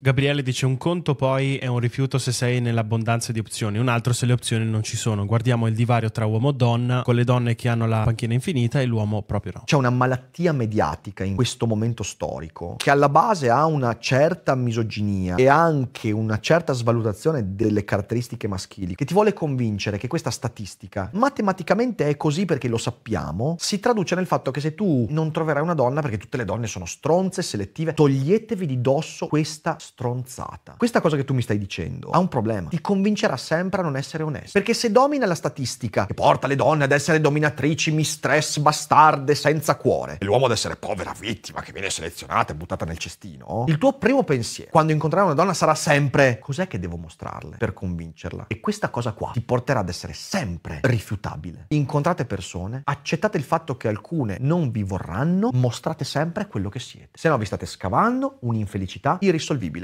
Gabriele dice un conto poi è un rifiuto se sei nell'abbondanza di opzioni, un altro se le opzioni non ci sono. Guardiamo il divario tra uomo e donna, con le donne che hanno la panchina infinita e l'uomo proprio no. C'è una malattia mediatica in questo momento storico che alla base ha una certa misoginia e anche una certa svalutazione delle caratteristiche maschili che ti vuole convincere che questa statistica matematicamente è così perché lo sappiamo, si traduce nel fatto che se tu non troverai una donna perché tutte le donne sono stronze, selettive, toglietevi di dosso questa stronzata. Questa cosa che tu mi stai dicendo ha un problema. Ti convincerà sempre a non essere onesto. Perché se domina la statistica che porta le donne ad essere dominatrici, mistress, bastarde, senza cuore, e l'uomo ad essere povera vittima che viene selezionata e buttata nel cestino, il tuo primo pensiero quando incontrerai una donna sarà sempre cos'è che devo mostrarle per convincerla? E questa cosa qua ti porterà ad essere sempre rifiutabile. Incontrate persone, accettate il fatto che alcune non vi vorranno, mostrate sempre quello che siete. Se no vi state scavando un'infelicità irrisolvibile